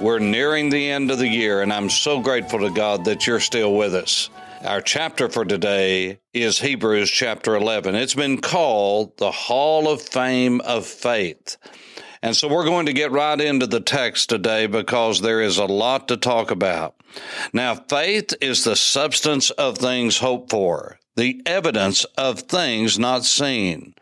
We're nearing the end of the year, and I'm so grateful to God that you're still with us. Our chapter for today is Hebrews chapter 11. It's been called the Hall of Fame of Faith. And so we're going to get right into the text today because there is a lot to talk about. Now, faith is the substance of things hoped for, the evidence of things not seen.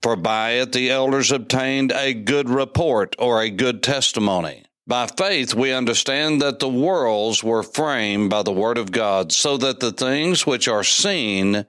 For by it the elders obtained a good report or a good testimony. By faith, we understand that the worlds were framed by the Word of God, so that the things which are seen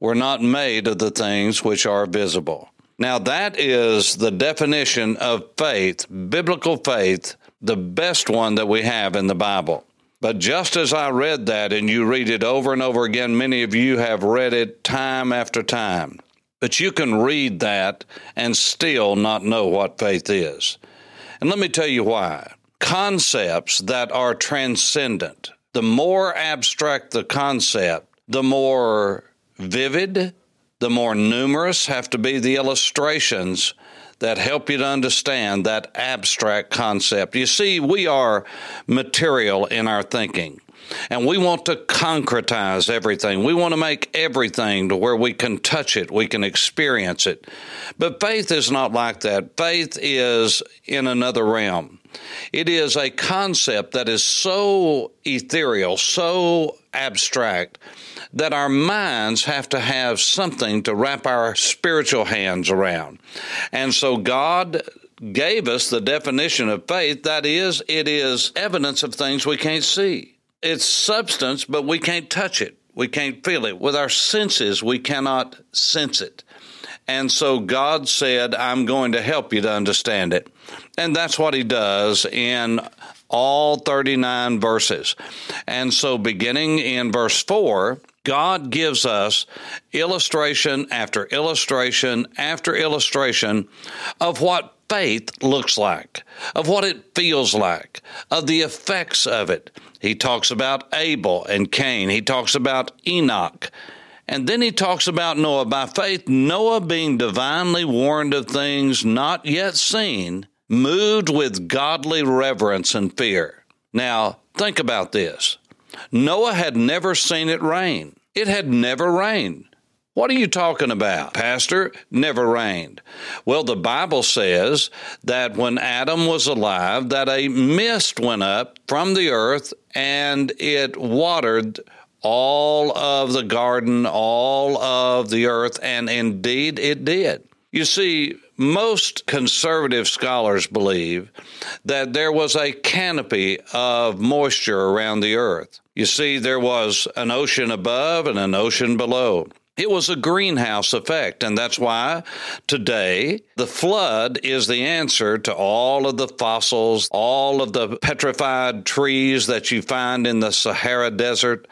were not made of the things which are visible. Now, that is the definition of faith, biblical faith, the best one that we have in the Bible. But just as I read that, and you read it over and over again, many of you have read it time after time. But you can read that and still not know what faith is. And let me tell you why. Concepts that are transcendent, the more abstract the concept, the more vivid, the more numerous have to be the illustrations that help you to understand that abstract concept. You see, we are material in our thinking. And we want to concretize everything. We want to make everything to where we can touch it, we can experience it. But faith is not like that. Faith is in another realm. It is a concept that is so ethereal, so abstract, that our minds have to have something to wrap our spiritual hands around. And so God gave us the definition of faith that is, it is evidence of things we can't see. It's substance, but we can't touch it. We can't feel it. With our senses, we cannot sense it. And so God said, I'm going to help you to understand it. And that's what He does in all 39 verses. And so, beginning in verse 4, God gives us illustration after illustration after illustration of what faith looks like, of what it feels like, of the effects of it. He talks about Abel and Cain. He talks about Enoch. And then he talks about Noah. By faith, Noah, being divinely warned of things not yet seen, moved with godly reverence and fear. Now, think about this. Noah had never seen it rain. It had never rained. What are you talking about, Pastor? Never rained. Well, the Bible says that when Adam was alive, that a mist went up from the earth and it watered all of the garden, all of the earth, and indeed it did. You see, most conservative scholars believe that there was a canopy of moisture around the earth. You see, there was an ocean above and an ocean below. It was a greenhouse effect, and that's why today the flood is the answer to all of the fossils, all of the petrified trees that you find in the Sahara Desert,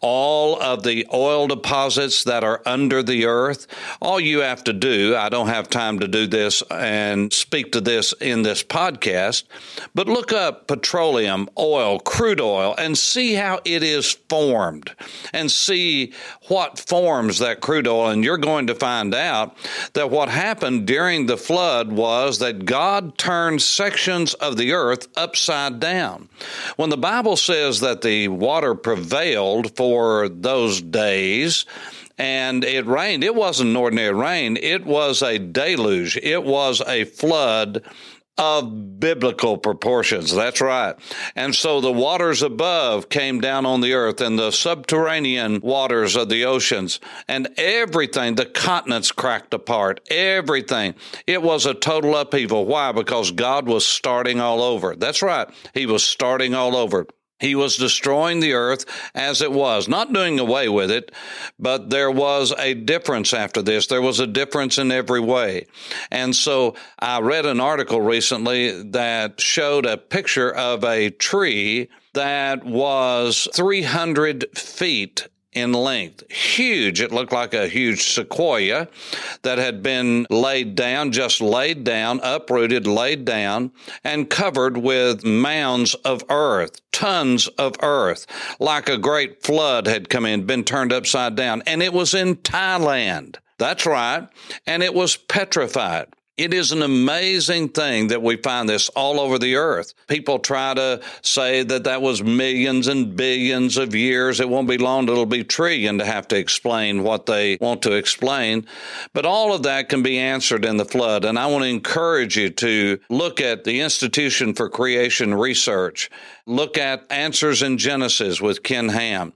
all of the oil deposits that are under the earth. All you have to do, I don't have time to do this and speak to this in this podcast, but look up petroleum, oil, crude oil, and see how it is formed and see what forms that that crude oil, and you're going to find out that what happened during the flood was that God turned sections of the earth upside down. When the Bible says that the water prevailed for those days, and it rained. It wasn't an ordinary rain. It was a deluge. It was a flood of biblical proportions. That's right. And so the waters above came down on the earth and the subterranean waters of the oceans and everything, the continents cracked apart, everything. It was a total upheaval. Why? Because God was starting all over. That's right. He was starting all over. He was destroying the earth as it was, not doing away with it, but there was a difference after this. There was a difference in every way. And so I read an article recently that showed a picture of a tree that was 300 feet in length. Huge. It looked like a huge sequoia that had been laid down, just laid down, uprooted, laid down, and covered with mounds of earth, tons of earth, like a great flood had come in, been turned upside down. And it was in Thailand. That's right. And it was petrified. It is an amazing thing that we find this all over the earth. People try to say that that was millions and billions of years. It won't be long, it'll be trillion to have to explain what they want to explain. But all of that can be answered in the flood. And I want to encourage you to look at the Institution for Creation Research look at Answers in Genesis with Ken Ham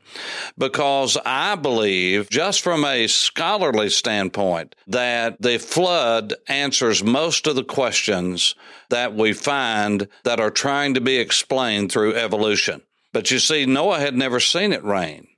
because I believe, just from a scholarly standpoint, that the flood answers most of the questions that we find that are trying to be explained through evolution. But you see, Noah had never seen it rain.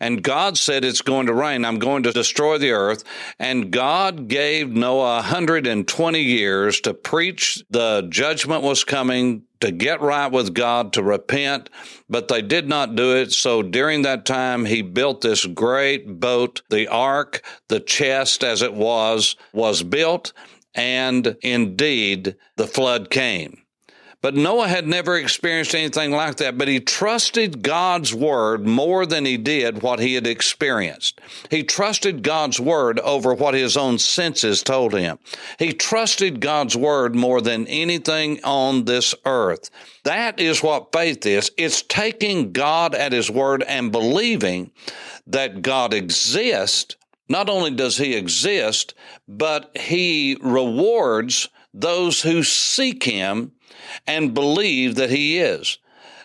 And God said it's going to rain. I'm going to destroy the earth. And God gave Noah 120 years to preach the judgment was coming, to get right with God, to repent, but they did not do it. So during that time, he built this great boat. The ark, the chest as it was, was built. And indeed, the flood came. But Noah had never experienced anything like that, but he trusted God's word more than he did what he had experienced. He trusted God's word over what his own senses told him. He trusted God's word more than anything on this earth. That is what faith is. It's taking God at his word and believing that God exists. Not only does he exist, but he rewards those who seek him and believe that he is.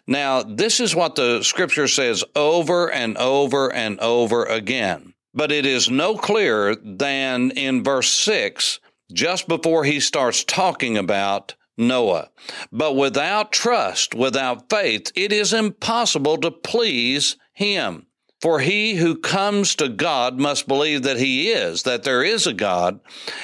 Now, this is what the scripture says over and over and over again. But it is no clearer than in verse 6, just before he starts talking about Noah. But without trust, without faith, it is impossible to please him. For he who comes to God must believe that he is, that there is a God,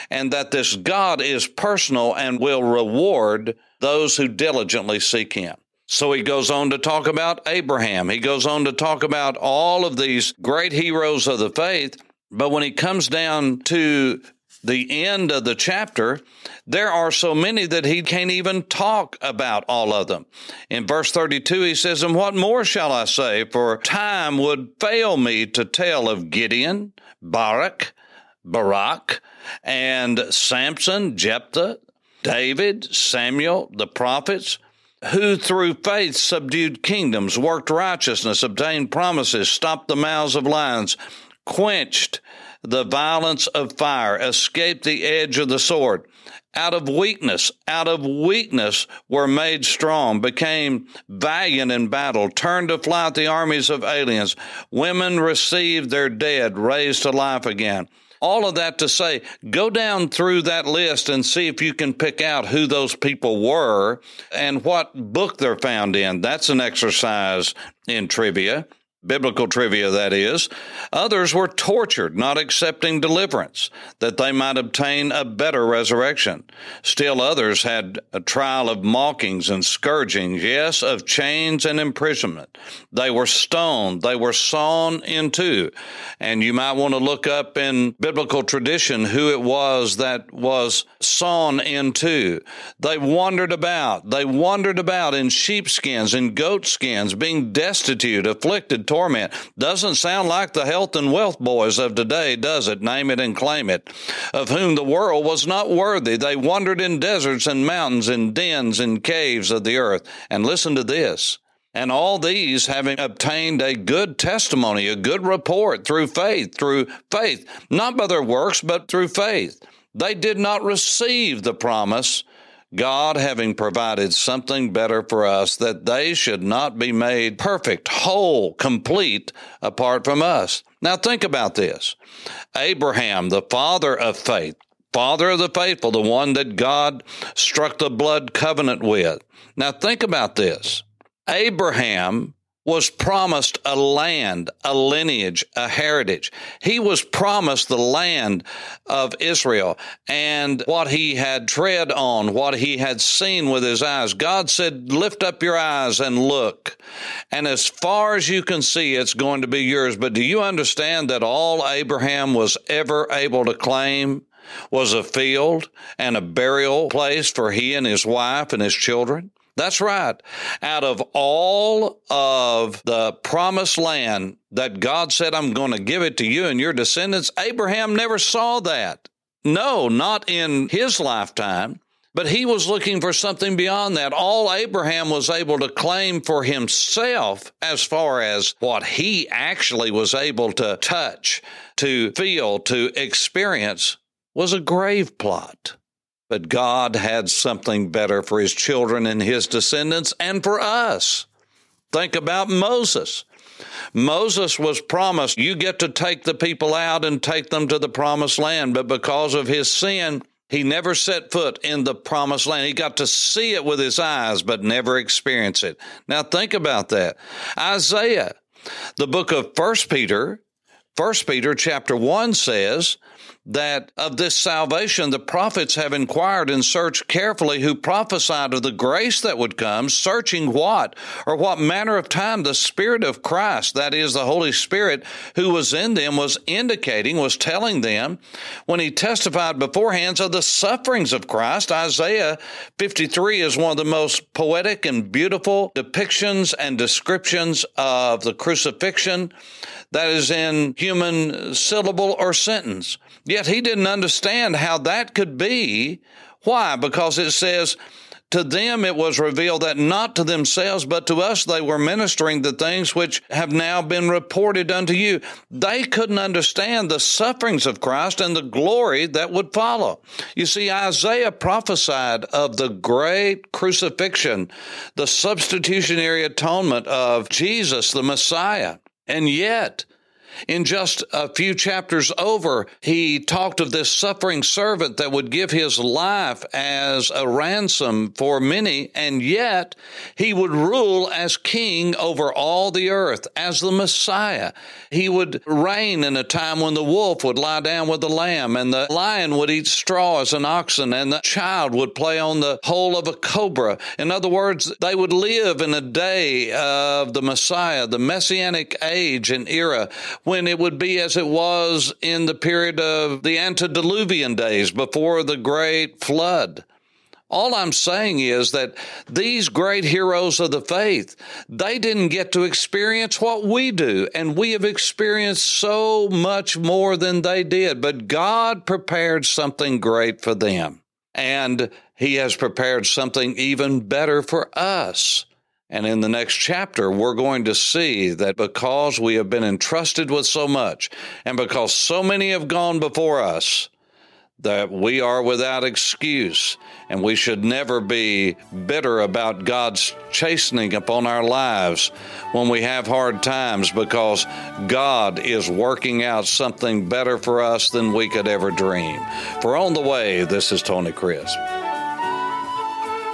and that this God is personal and will reward those who diligently seek him. So he goes on to talk about Abraham. He goes on to talk about all of these great heroes of the faith. But when he comes down to the end of the chapter, there are so many that he can't even talk about all of them. In verse 32, he says, And what more shall I say? For time would fail me to tell of Gideon, Barak, Barak, and Samson, Jephthah, David, Samuel, the prophets, who through faith subdued kingdoms, worked righteousness, obtained promises, stopped the mouths of lions, quenched the violence of fire, escaped the edge of the sword. Out of weakness, out of weakness were made strong, became valiant in battle, turned to flight the armies of aliens. Women received their dead, raised to life again. All of that to say, go down through that list and see if you can pick out who those people were and what book they're found in. That's an exercise in trivia biblical trivia that is. Others were tortured, not accepting deliverance, that they might obtain a better resurrection. Still others had a trial of mockings and scourgings, yes, of chains and imprisonment. They were stoned, they were sawn in two. And you might want to look up in biblical tradition who it was that was sawn in two. They wandered about, they wandered about in sheepskins and goatskins, being destitute, afflicted, torment. Doesn't sound like the health and wealth boys of today, does it? Name it and claim it. Of whom the world was not worthy. They wandered in deserts and mountains, in dens and caves of the earth. And listen to this. And all these having obtained a good testimony, a good report through faith, through faith, not by their works, but through faith. They did not receive the promise God having provided something better for us, that they should not be made perfect, whole, complete apart from us. Now think about this. Abraham, the father of faith, father of the faithful, the one that God struck the blood covenant with. Now think about this. Abraham was promised a land, a lineage, a heritage. He was promised the land of Israel and what he had tread on, what he had seen with his eyes. God said, lift up your eyes and look. And as far as you can see, it's going to be yours. But do you understand that all Abraham was ever able to claim was a field and a burial place for he and his wife and his children? That's right. Out of all of the promised land that God said, I'm going to give it to you and your descendants, Abraham never saw that. No, not in his lifetime. But he was looking for something beyond that. All Abraham was able to claim for himself, as far as what he actually was able to touch, to feel, to experience, was a grave plot. But God had something better for his children and his descendants and for us. Think about Moses. Moses was promised, you get to take the people out and take them to the promised land. But because of his sin, he never set foot in the promised land. He got to see it with his eyes, but never experience it. Now think about that. Isaiah, the book of First Peter, First Peter chapter 1 says, that of this salvation the prophets have inquired and searched carefully who prophesied of the grace that would come, searching what or what manner of time the Spirit of Christ, that is the Holy Spirit who was in them, was indicating, was telling them when he testified beforehand of the sufferings of Christ. Isaiah 53 is one of the most poetic and beautiful depictions and descriptions of the crucifixion that is in human syllable or sentence. Yet he didn't understand how that could be. Why? Because it says, to them it was revealed that not to themselves, but to us they were ministering the things which have now been reported unto you. They couldn't understand the sufferings of Christ and the glory that would follow. You see, Isaiah prophesied of the great crucifixion, the substitutionary atonement of Jesus, the Messiah. And yet, in just a few chapters over, he talked of this suffering servant that would give his life as a ransom for many, and yet he would rule as king over all the earth, as the Messiah. He would reign in a time when the wolf would lie down with the lamb, and the lion would eat straw as an oxen, and the child would play on the hole of a cobra. In other words, they would live in a day of the Messiah, the messianic age and era when it would be as it was in the period of the antediluvian days before the great flood. All I'm saying is that these great heroes of the faith, they didn't get to experience what we do, and we have experienced so much more than they did. But God prepared something great for them, and He has prepared something even better for us. And in the next chapter, we're going to see that because we have been entrusted with so much and because so many have gone before us, that we are without excuse and we should never be bitter about God's chastening upon our lives when we have hard times because God is working out something better for us than we could ever dream. For On the Way, this is Tony Crisp.